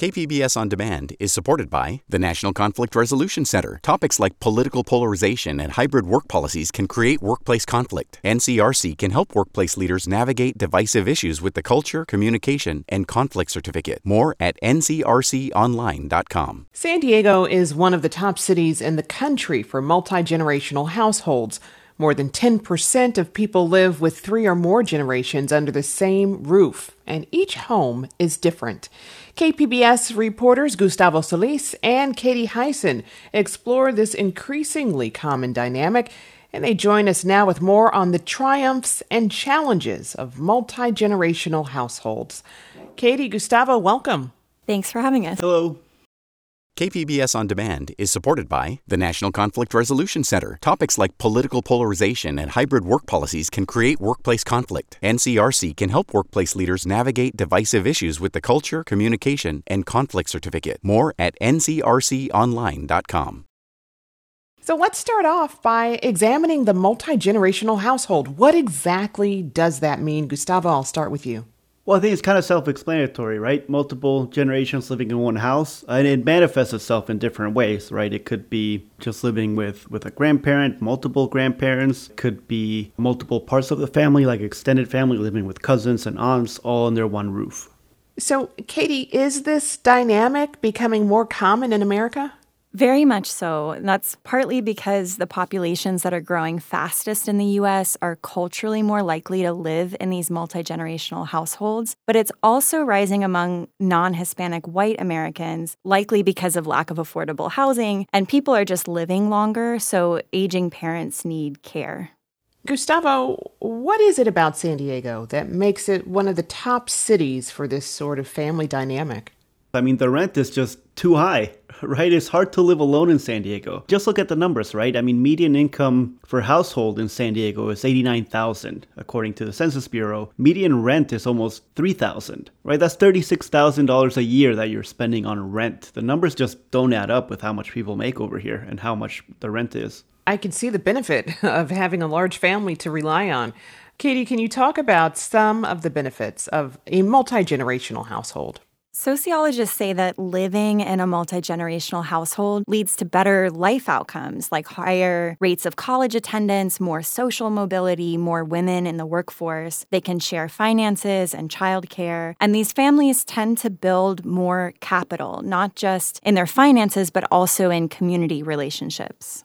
KPBS On Demand is supported by the National Conflict Resolution Center. Topics like political polarization and hybrid work policies can create workplace conflict. NCRC can help workplace leaders navigate divisive issues with the Culture, Communication, and Conflict Certificate. More at ncrconline.com. San Diego is one of the top cities in the country for multi generational households. More than 10% of people live with three or more generations under the same roof, and each home is different. KPBS reporters Gustavo Solis and Katie Hyson explore this increasingly common dynamic, and they join us now with more on the triumphs and challenges of multi generational households. Katie, Gustavo, welcome. Thanks for having us. Hello. KPBS On Demand is supported by the National Conflict Resolution Center. Topics like political polarization and hybrid work policies can create workplace conflict. NCRC can help workplace leaders navigate divisive issues with the Culture, Communication, and Conflict Certificate. More at ncrconline.com. So let's start off by examining the multi generational household. What exactly does that mean? Gustavo, I'll start with you. Well, I think it's kind of self explanatory, right? Multiple generations living in one house, and it manifests itself in different ways, right? It could be just living with, with a grandparent, multiple grandparents, could be multiple parts of the family, like extended family living with cousins and aunts all under one roof. So, Katie, is this dynamic becoming more common in America? Very much so. That's partly because the populations that are growing fastest in the US are culturally more likely to live in these multi generational households. But it's also rising among non Hispanic white Americans, likely because of lack of affordable housing. And people are just living longer, so aging parents need care. Gustavo, what is it about San Diego that makes it one of the top cities for this sort of family dynamic? I mean, the rent is just too high, right? It's hard to live alone in San Diego. Just look at the numbers, right? I mean, median income for household in San Diego is 89,000 according to the Census Bureau. Median rent is almost 3,000, right? That's $36,000 a year that you're spending on rent. The numbers just don't add up with how much people make over here and how much the rent is. I can see the benefit of having a large family to rely on. Katie, can you talk about some of the benefits of a multi generational household? Sociologists say that living in a multi generational household leads to better life outcomes like higher rates of college attendance, more social mobility, more women in the workforce. They can share finances and childcare. And these families tend to build more capital, not just in their finances, but also in community relationships.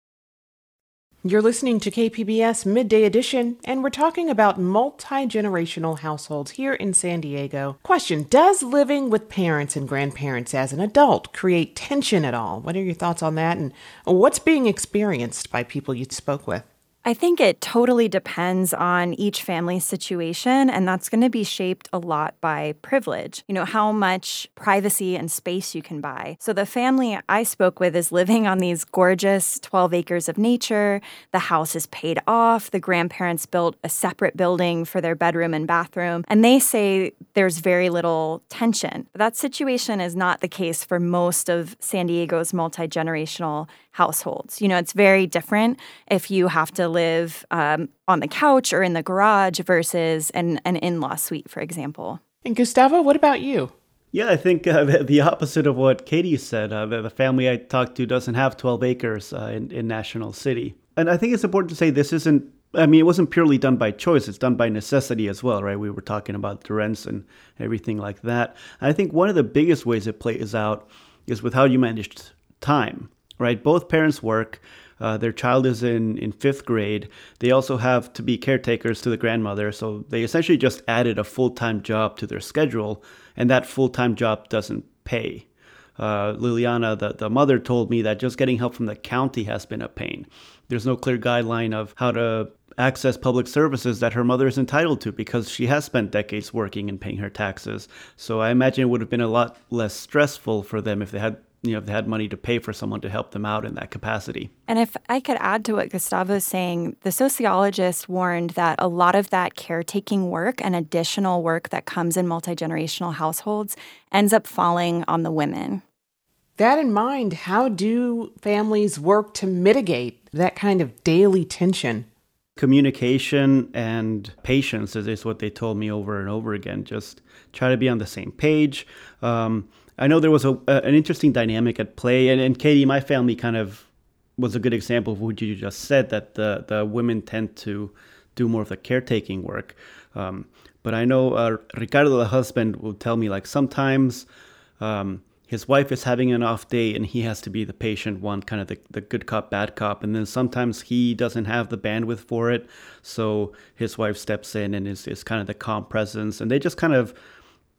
You're listening to KPBS Midday Edition, and we're talking about multi generational households here in San Diego. Question Does living with parents and grandparents as an adult create tension at all? What are your thoughts on that, and what's being experienced by people you spoke with? I think it totally depends on each family situation, and that's going to be shaped a lot by privilege. You know, how much privacy and space you can buy. So, the family I spoke with is living on these gorgeous 12 acres of nature. The house is paid off. The grandparents built a separate building for their bedroom and bathroom, and they say there's very little tension. But that situation is not the case for most of San Diego's multi generational households. You know, it's very different if you have to live um, on the couch or in the garage versus an, an in law suite, for example. And Gustavo, what about you? Yeah, I think uh, the opposite of what Katie said. Uh, the, family I talked to doesn't have 12 acres uh, in, in National City. And I think it's important to say this isn't, I mean, it wasn't purely done by choice, it's done by necessity as well, right? We were talking about the rents and everything like that. And I think one of the biggest ways it plays out is with how you manage time right? Both parents work. Uh, their child is in, in fifth grade. They also have to be caretakers to the grandmother. So they essentially just added a full time job to their schedule, and that full time job doesn't pay. Uh, Liliana, the, the mother, told me that just getting help from the county has been a pain. There's no clear guideline of how to access public services that her mother is entitled to because she has spent decades working and paying her taxes. So I imagine it would have been a lot less stressful for them if they had you know, if they had money to pay for someone to help them out in that capacity. And if I could add to what Gustavo is saying, the sociologist warned that a lot of that caretaking work and additional work that comes in multi generational households ends up falling on the women. That in mind, how do families work to mitigate that kind of daily tension? Communication and patience is what they told me over and over again. Just try to be on the same page. Um, I know there was a, an interesting dynamic at play, and, and Katie, my family kind of was a good example of what you just said that the the women tend to do more of the caretaking work. Um, but I know uh, Ricardo, the husband, will tell me like sometimes um, his wife is having an off day and he has to be the patient one, kind of the, the good cop, bad cop. And then sometimes he doesn't have the bandwidth for it. So his wife steps in and is, is kind of the calm presence. And they just kind of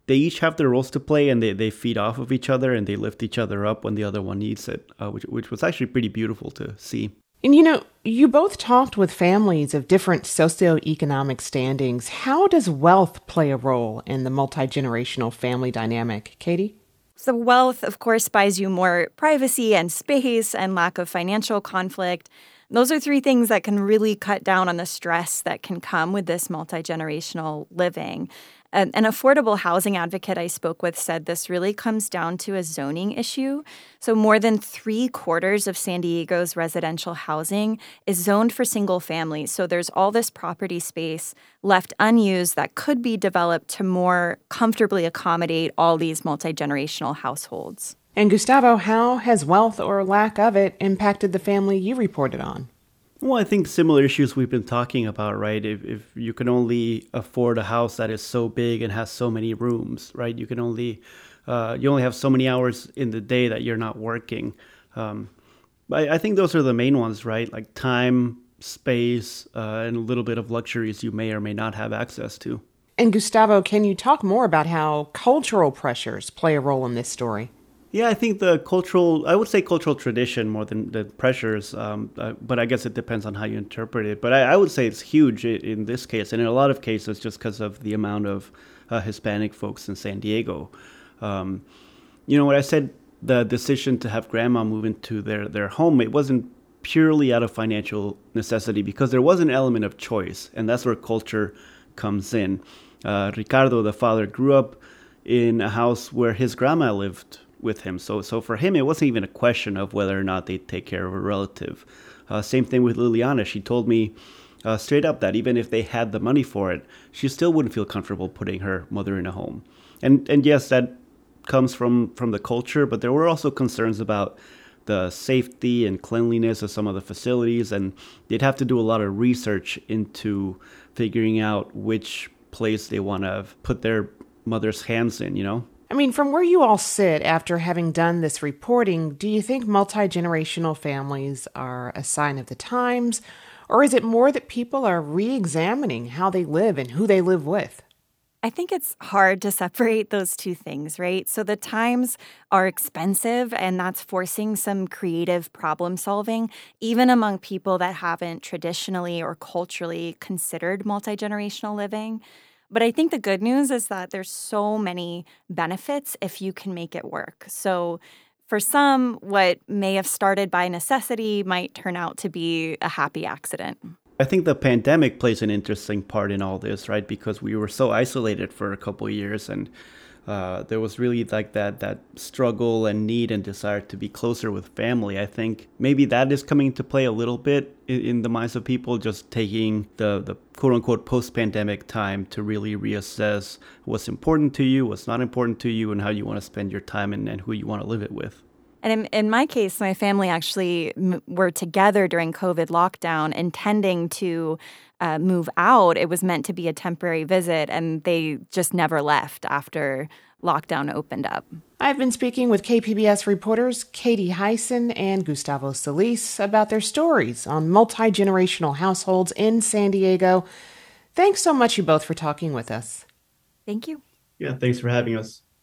they each have their roles to play and they, they feed off of each other and they lift each other up when the other one needs it, uh, which, which was actually pretty beautiful to see. And you know, you both talked with families of different socioeconomic standings. How does wealth play a role in the multi generational family dynamic? Katie? So, wealth, of course, buys you more privacy and space and lack of financial conflict. Those are three things that can really cut down on the stress that can come with this multi generational living. An, affordable housing advocate I spoke with said this really comes down to a zoning issue. So, more than three quarters of San Diego's residential housing is zoned for single families. So, there's all this property space left unused that could be developed to more comfortably accommodate all these multi generational households. And Gustavo, how has wealth or lack of it impacted the family you reported on? Well, I think similar issues we've been talking about, right? If, if you can only afford a house that is so big and has so many rooms, right? You can only uh, you only have so many hours in the day that you're not working. Um, I, I think those are the main ones, right? Like time, space, uh, and a little bit of luxuries you may or may not have access to. And Gustavo, can you talk more about how cultural pressures play a role in this story? Yeah, I think the cultural, I would say cultural tradition more than the pressures, um, uh, but I guess it depends on how you interpret it. But I, I would say it's huge in this case, and in a lot of cases, just because of the amount of uh, Hispanic folks in San Diego. Um, you know, when I said the decision to have grandma move into their, their home, it wasn't purely out of financial necessity because there was an element of choice, and that's where culture comes in. Uh, Ricardo, the father, grew up in a house where his grandma lived with him. So so for him, it wasn't even a question of whether or not they'd take care of a relative. Uh, same thing with Liliana. She told me uh, straight up that even if they had the money for it, she still wouldn't feel comfortable putting her mother in a home. And and yes, that comes from from the culture, but there were also concerns about the safety and cleanliness of some of the facilities, and they'd have to do a lot of research into figuring out which place they want to put their mother's hands in. You know. I mean, from where you all sit after having done this reporting, do you think multi generational families are a sign of the times? Or is it more that people are re examining how they live and who they live with? I think it's hard to separate those two things, right? So the times are expensive, and that's forcing some creative problem solving, even among people that haven't traditionally or culturally considered multi generational living. But I think the good news is that there's so many benefits if you can make it work. So for some, what may have started by necessity might turn out to be a happy accident. I think the pandemic plays an interesting part in all this, right? Because we were so isolated for a couple years and uh, there was really like that that struggle and need and desire to be closer with family. I think maybe that is coming to play a little bit in, in the minds of people, just taking the the quote unquote post pandemic time to really reassess what's important to you, what's not important to you, and how you want to spend your time and, and who you want to live it with. And in, in, my case, my family actually m- were together during COVID lockdown, intending to uh, move out, it was meant to be a temporary visit, and they just never left after lockdown opened up. I've been speaking with KPBS reporters Katie Hyson and Gustavo Solis about their stories on multi generational households in San Diego. Thanks so much, you both, for talking with us. Thank you. Yeah, thanks for having us.